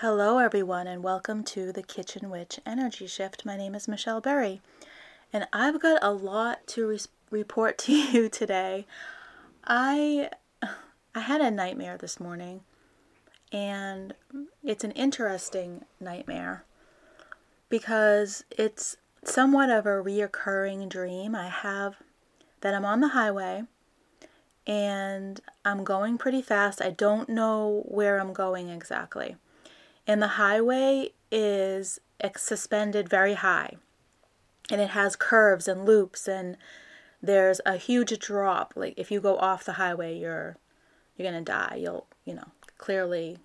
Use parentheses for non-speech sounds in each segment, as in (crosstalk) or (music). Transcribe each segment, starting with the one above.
Hello, everyone, and welcome to the Kitchen Witch Energy Shift. My name is Michelle Berry, and I've got a lot to re- report (laughs) to you today. I I had a nightmare this morning, and it's an interesting nightmare because it's somewhat of a reoccurring dream I have that I'm on the highway and I'm going pretty fast. I don't know where I'm going exactly and the highway is suspended very high. And it has curves and loops and there's a huge drop. Like if you go off the highway you're you're going to die. You'll you know clearly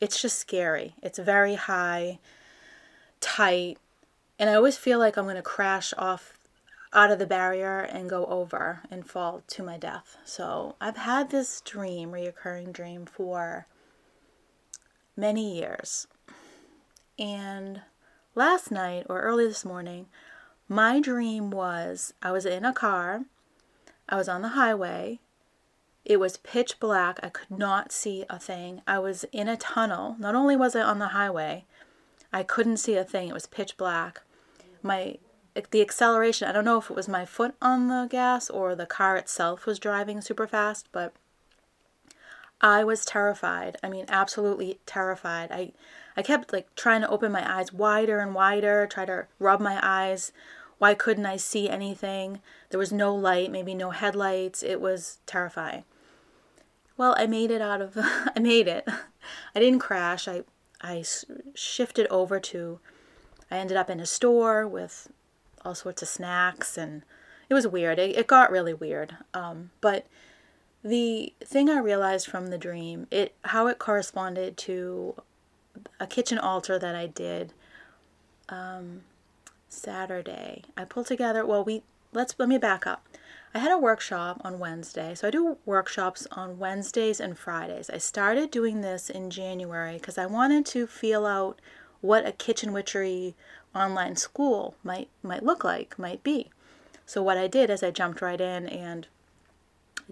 it's just scary. It's very high tight and i always feel like i'm going to crash off out of the barrier and go over and fall to my death. So i've had this dream reoccurring dream for many years. And last night or early this morning, my dream was I was in a car, I was on the highway, it was pitch black, I could not see a thing. I was in a tunnel. Not only was I on the highway, I couldn't see a thing. It was pitch black. My the acceleration, I don't know if it was my foot on the gas or the car itself was driving super fast, but I was terrified. I mean, absolutely terrified. I I kept like trying to open my eyes wider and wider, try to rub my eyes. Why couldn't I see anything? There was no light, maybe no headlights. It was terrifying. Well, I made it out of (laughs) I made it. I didn't crash. I I shifted over to I ended up in a store with all sorts of snacks and it was weird. It, it got really weird. Um, but the thing I realized from the dream, it how it corresponded to a kitchen altar that I did um, Saturday. I pulled together. Well, we let's let me back up. I had a workshop on Wednesday, so I do workshops on Wednesdays and Fridays. I started doing this in January because I wanted to feel out what a kitchen witchery online school might might look like, might be. So what I did is I jumped right in and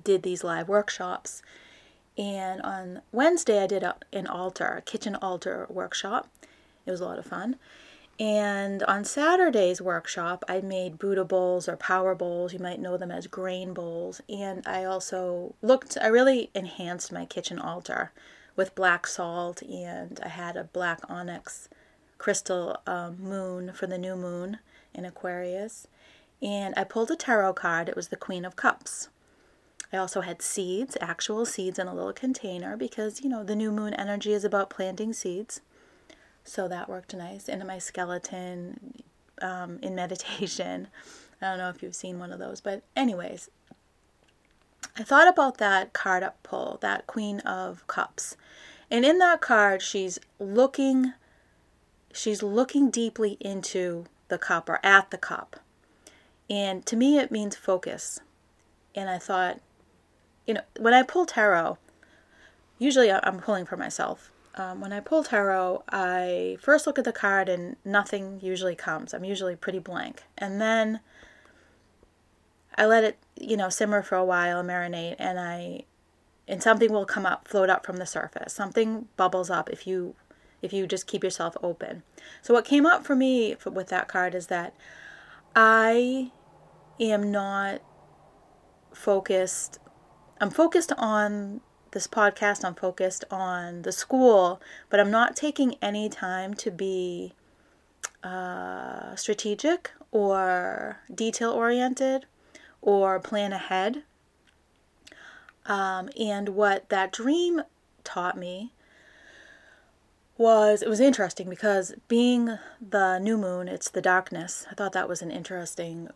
did these live workshops. And on Wednesday, I did a, an altar, a kitchen altar workshop. It was a lot of fun. And on Saturday's workshop, I made Buddha bowls or power bowls. You might know them as grain bowls. And I also looked, I really enhanced my kitchen altar with black salt, and I had a black onyx crystal um, moon for the new moon in Aquarius. And I pulled a tarot card. It was the Queen of Cups. I also had seeds, actual seeds in a little container because, you know, the new moon energy is about planting seeds. So that worked nice. Into my skeleton um, in (laughs) meditation. I don't know if you've seen one of those, but, anyways, I thought about that card up pull, that Queen of Cups. And in that card, she's looking she's looking deeply into the cup or at the cup. And to me it means focus. And I thought you know, when I pull tarot, usually I'm pulling for myself. Um, when I pull tarot, I first look at the card and nothing usually comes. I'm usually pretty blank. And then I let it, you know, simmer for a while, marinate, and I and something will come up, float up from the surface. Something bubbles up if you if you just keep yourself open. So what came up for me with that card is that I am not focused I'm focused on this podcast, I'm focused on the school, but I'm not taking any time to be uh, strategic or detail oriented or plan ahead. Um, and what that dream taught me was it was interesting because being the new moon, it's the darkness. I thought that was an interesting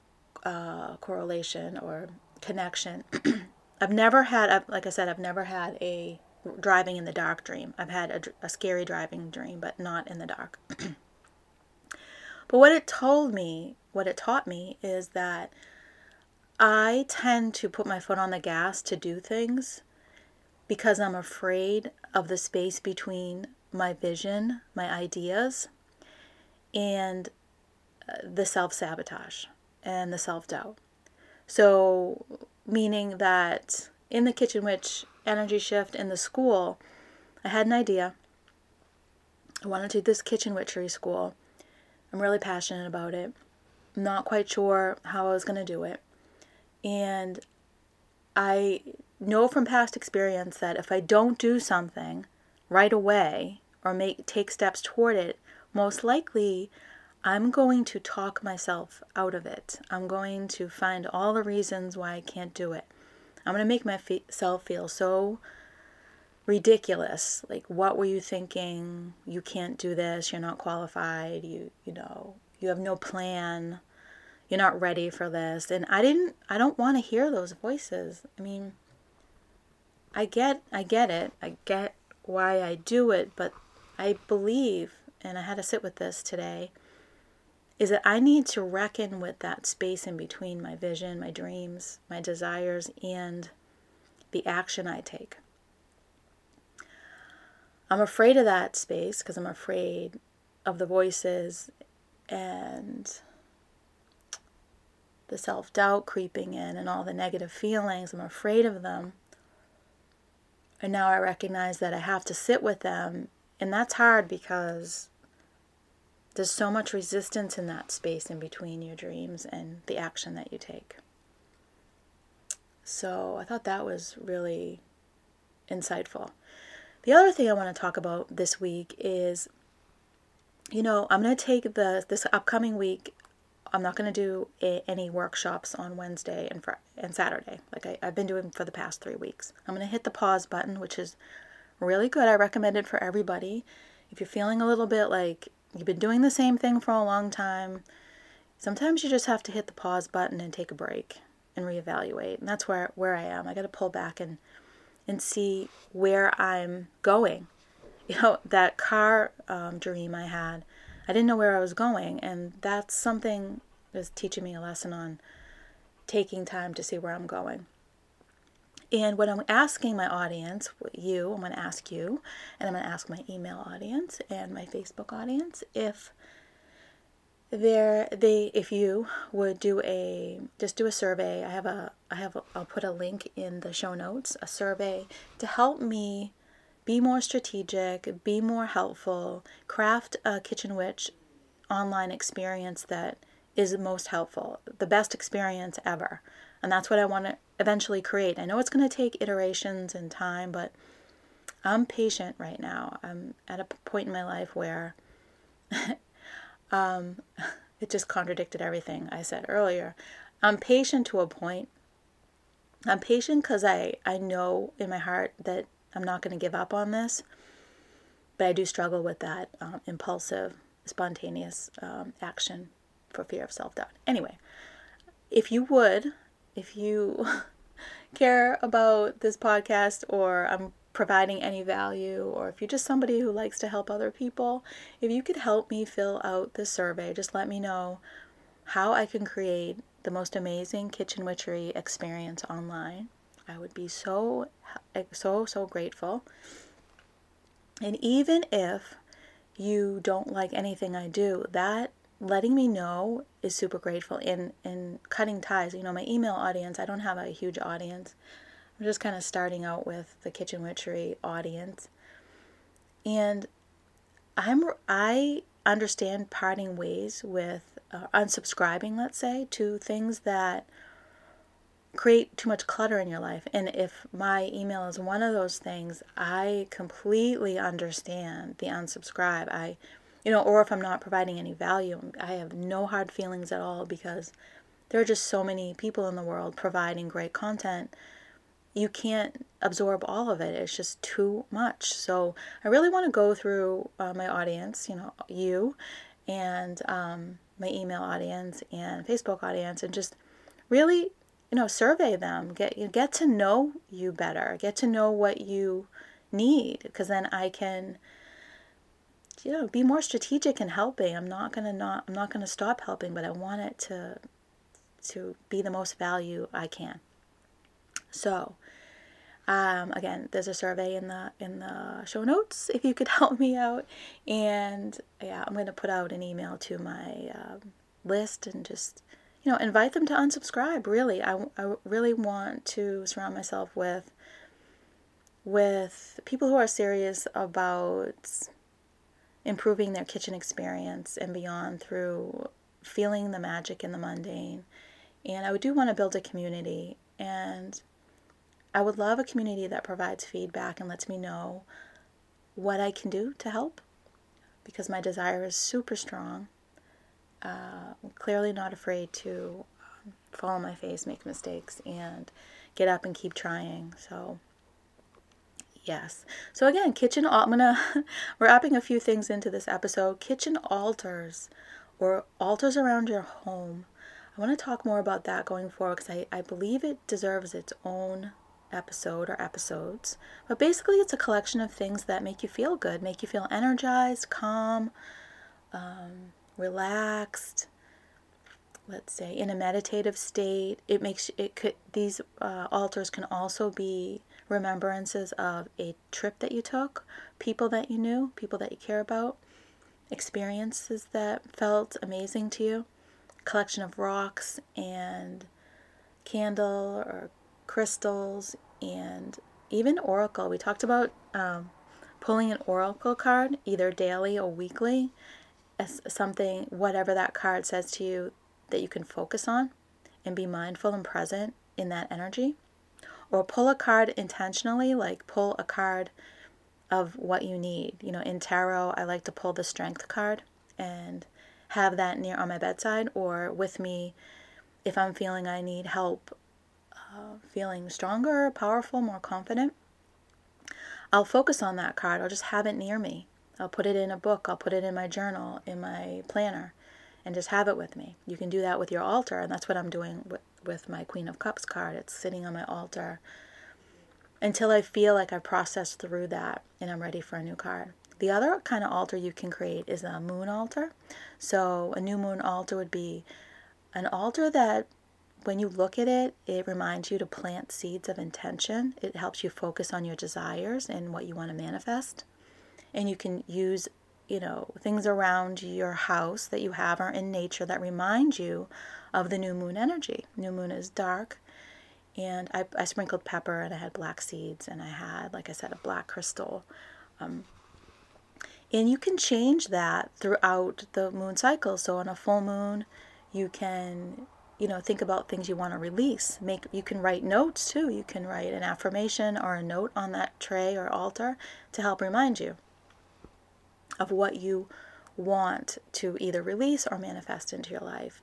uh, correlation or connection. (clears throat) I've never had, like I said, I've never had a driving in the dark dream. I've had a, a scary driving dream, but not in the dark. (clears throat) but what it told me, what it taught me, is that I tend to put my foot on the gas to do things because I'm afraid of the space between my vision, my ideas, and uh, the self sabotage and the self doubt. So meaning that in the kitchen witch energy shift in the school, I had an idea I wanted to do this kitchen witchery school. I'm really passionate about it. not quite sure how I was going to do it. And I know from past experience that if I don't do something right away or make take steps toward it, most likely I'm going to talk myself out of it. I'm going to find all the reasons why I can't do it. I'm going to make myself feel so ridiculous. Like, what were you thinking? You can't do this. You're not qualified. You, you know, you have no plan. You're not ready for this. And I didn't, I don't want to hear those voices. I mean, I get, I get it. I get why I do it, but I believe, and I had to sit with this today, is that I need to reckon with that space in between my vision, my dreams, my desires, and the action I take. I'm afraid of that space because I'm afraid of the voices and the self doubt creeping in and all the negative feelings. I'm afraid of them. And now I recognize that I have to sit with them. And that's hard because there's so much resistance in that space in between your dreams and the action that you take. So I thought that was really insightful. The other thing I want to talk about this week is you know, I'm going to take the this upcoming week I'm not going to do a, any workshops on Wednesday and fr- and Saturday like I, I've been doing for the past three weeks. I'm going to hit the pause button, which is really good. I recommend it for everybody. If you're feeling a little bit like you've been doing the same thing for a long time, sometimes you just have to hit the pause button and take a break and reevaluate. And that's where where I am. I got to pull back and and see where I'm going. (laughs) You know, that car um, dream I had, I didn't know where I was going. And that's something that's teaching me a lesson on taking time to see where I'm going. And when I'm asking my audience, you, I'm going to ask you, and I'm going to ask my email audience and my Facebook audience if there they if you would do a just do a survey. I have a i have a, i'll put a link in the show notes a survey to help me be more strategic be more helpful craft a kitchen witch online experience that is most helpful the best experience ever and that's what i want to eventually create i know it's going to take iterations and time but i'm patient right now i'm at a point in my life where (laughs) Um, (laughs) it just contradicted everything I said earlier. I'm patient to a point. I'm patient because I, I know in my heart that I'm not going to give up on this, but I do struggle with that um, impulsive, spontaneous um, action for fear of self doubt. Anyway, if you would, if you (laughs) care about this podcast or I'm providing any value, or if you're just somebody who likes to help other people, if you could help me fill out this survey, just let me know how I can create the most amazing kitchen witchery experience online. I would be so, so, so grateful. And even if you don't like anything I do, that letting me know is super grateful in in cutting ties you know my email audience i don't have a huge audience I'm just kind of starting out with the kitchen witchery audience. And I'm I understand parting ways with uh, unsubscribing, let's say, to things that create too much clutter in your life. And if my email is one of those things, I completely understand the unsubscribe. I you know, or if I'm not providing any value, I have no hard feelings at all because there are just so many people in the world providing great content you can't absorb all of it. It's just too much. So I really want to go through uh, my audience, you know, you and um, my email audience and Facebook audience, and just really, you know, survey them. Get you get to know you better. Get to know what you need, because then I can you know be more strategic in helping i'm not going to not i'm not to stop helping but i want it to to be the most value i can so um, again, there's a survey in the in the show notes if you could (laughs) help me out. And yeah, I'm going to put out an email to my um, list and just you know invite them to unsubscribe. Really, I, I really want to surround myself with with people who are serious about improving their kitchen experience and beyond through feeling the magic in the mundane. And I do want to build a community, and I would love a community that provides feedback and lets me know what I can do to help because my desire is super strong. Uh, clearly, not afraid to um, fall on my face, make mistakes, and get up and keep trying. So, yes. So, again, kitchen, I'm gonna, (laughs) we're wrapping a few things into this episode. Kitchen altars or altars around your home. I want to talk more about that going forward because I, I believe it deserves its own episode or episodes. But basically, it's a collection of things that make you feel good, make you feel energized, calm, um, relaxed. Let's say in a meditative state. It makes it could these uh, altars can also be remembrances of a trip that you took, people that you knew, people that you care about, experiences that felt amazing to you, collection of rocks and candle or crystals and even oracle. We talked about um, pulling an oracle card either daily or weekly as something, whatever that card says to you, that you can focus on and be mindful and present in that energy. Or pull a card intentionally, like pull a card of what you need. You know, in tarot, I like to pull the strength card and have that near on my bedside or with me if I'm feeling I need help uh, feeling stronger, powerful, more confident, I'll focus on that card. I'll just have it near me. I'll put it in a book, I'll put it in my journal, in my planner, and just have it with me. You can do that with your altar, and that's what I'm doing with, with my Queen of Cups card. It's sitting on my altar until I feel like I've processed through that and I'm ready for a new card. The other kind of altar you can create is a moon altar. So, a new moon altar would be an altar that when you look at it, it reminds you to plant seeds of intention. It helps you focus on your desires and what you want to manifest. And you can use, you know, things around your house that you have or in nature that remind you of the new moon energy. New moon is dark. And I, I sprinkled pepper and I had black seeds and I had, like I said, a black crystal. Um, and you can change that throughout the moon cycle. So on a full moon, you can you know think about things you want to release make you can write notes too you can write an affirmation or a note on that tray or altar to help remind you of what you want to either release or manifest into your life.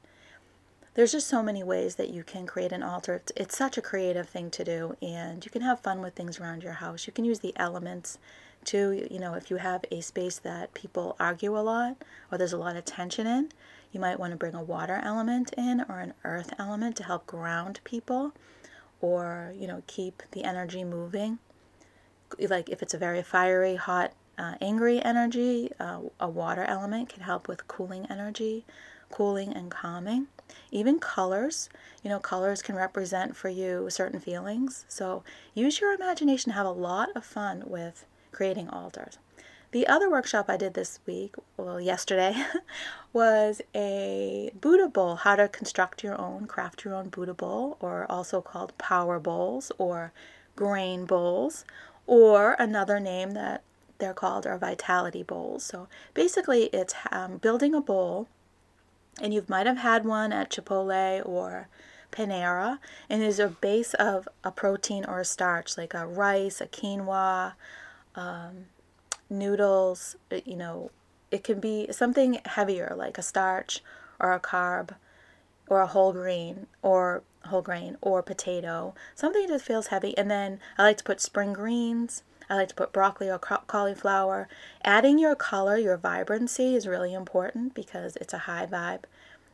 There's just so many ways that you can create an altar. It's, it's such a creative thing to do and you can have fun with things around your house. You can use the elements too you know if you have a space that people argue a lot or there's a lot of tension in you might want to bring a water element in or an earth element to help ground people or, you know, keep the energy moving. Like if it's a very fiery, hot, uh, angry energy, uh, a water element can help with cooling energy, cooling and calming. Even colors, you know, colors can represent for you certain feelings. So use your imagination, have a lot of fun with creating altars. The other workshop I did this week, well, yesterday, (laughs) was a Buddha bowl, how to construct your own, craft your own Buddha bowl, or also called power bowls or grain bowls, or another name that they're called are vitality bowls. So basically, it's um, building a bowl, and you might have had one at Chipotle or Panera, and is a base of a protein or a starch, like a rice, a quinoa, um, noodles, uh, you know, it can be something heavier like a starch or a carb or a whole grain or whole grain or potato, something that feels heavy. And then I like to put spring greens. I like to put broccoli or cauliflower. Adding your color, your vibrancy is really important because it's a high vibe.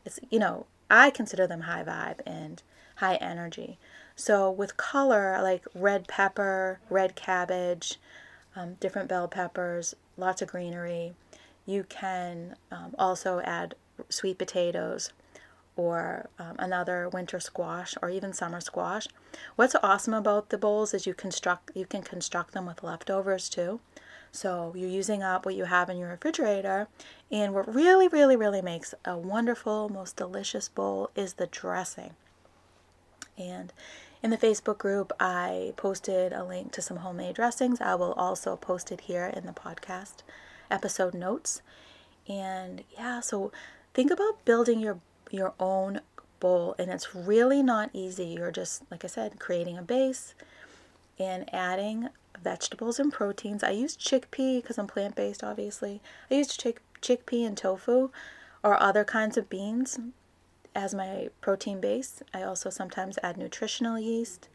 It's, you know, I consider them high vibe and high energy. So with color, I like red pepper, red cabbage, um, different bell peppers, lots of greenery. You can um, also add sweet potatoes or um, another winter squash or even summer squash. What's awesome about the bowls is you construct you can construct them with leftovers too. So you're using up what you have in your refrigerator. And what really, really, really makes a wonderful, most delicious bowl is the dressing. And in the Facebook group, I posted a link to some homemade dressings. I will also post it here in the podcast episode notes. And yeah, so think about building your your own bowl and it's really not easy. You're just like I said, creating a base and adding vegetables and proteins. I use chickpea because I'm plant-based obviously. I use chick chickpea and tofu or other kinds of beans as my protein base. I also sometimes add nutritional yeast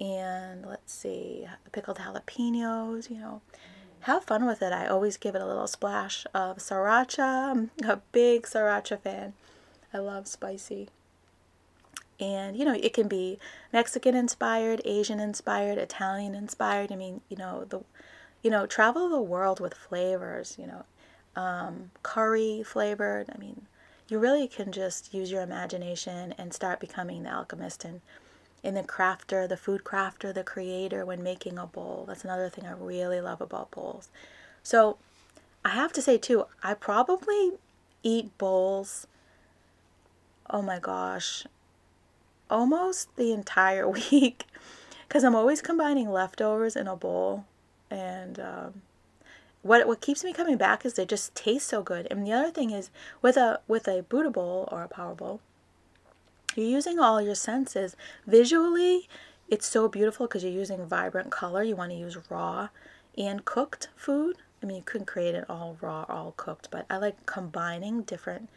and let's see, pickled jalapenos, you know. Have fun with it. I always give it a little splash of sriracha. I'm a big sriracha fan. I love spicy. And you know, it can be Mexican inspired, Asian inspired, Italian inspired. I mean, you know, the you know, travel the world with flavors, you know, um, curry flavored. I mean, you really can just use your imagination and start becoming the alchemist and in the crafter, the food crafter, the creator when making a bowl. That's another thing I really love about bowls. So I have to say too, I probably eat bowls, oh my gosh, almost the entire (laughs) week because I'm always combining leftovers in a bowl. And um, what what keeps me coming back is they just taste so good. And the other thing is with a with a Buddha bowl or a power bowl, you're using all your senses. Visually, it's so beautiful because you're using vibrant color. You want to use raw and cooked food. I mean, you couldn't create it all raw, all cooked, but I like combining different,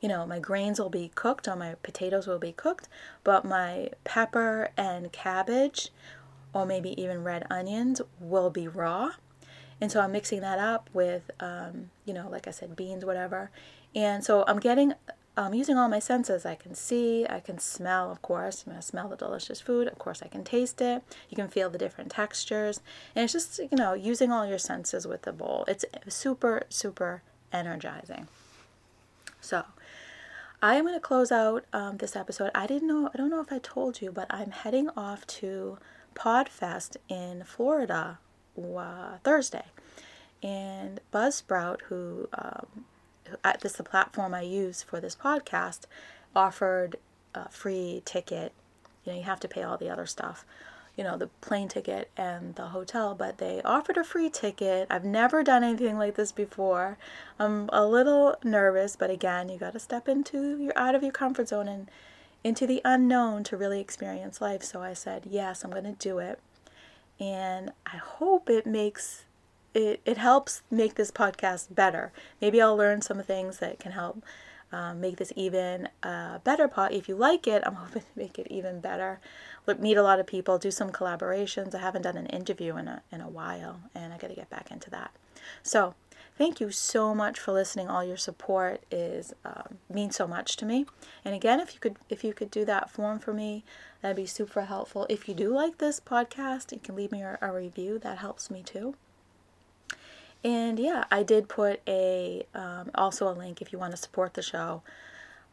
you know, my grains will be cooked or my potatoes will be cooked, but my pepper and cabbage or maybe even red onions will be raw. And so I'm mixing that up with, um, you know, like I said, beans, whatever. And so I'm getting I'm using all my senses. I can see, I can smell, of course. I smell the delicious food. Of course, I can taste it. You can feel the different textures. And it's just, you know, using all your senses with the bowl. It's super, super energizing. So, I am going to close out um, this episode. I didn't know, I don't know if I told you, but I'm heading off to Podfest in Florida uh, Thursday. And Buzzsprout, who um, this the platform I use for this podcast offered a free ticket. You know, you have to pay all the other stuff, you know, the plane ticket and the hotel, but they offered a free ticket. I've never done anything like this before. I'm a little nervous, but again, you got to step into your out of your comfort zone and into the unknown to really experience life. So I said, "Yes, I'm going to do it." And I hope it makes it, it helps make this podcast better. Maybe I'll learn some things that can help um, make this even a better pot. If you like it, I'm (laughs) hoping to make it even better. Meet a lot of people, do some collaborations. I haven't done an interview in a in a while, and I got to get back into that. So, thank you so much for listening. All your support is um, means so much to me. And again, if you could if you could do that form for me, that'd be super helpful. If you do like this podcast, you can leave me a, a review. That helps me too. And yeah, I did put a um, also a link if you want to support the show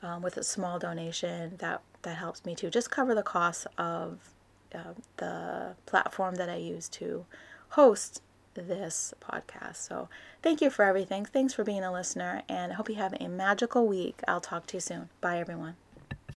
um, with a small donation. That that helps me to just cover the costs of uh, the platform that I use to host this podcast. So thank you for everything. Thanks for being a listener, and I hope you have a magical week. I'll talk to you soon. Bye, everyone.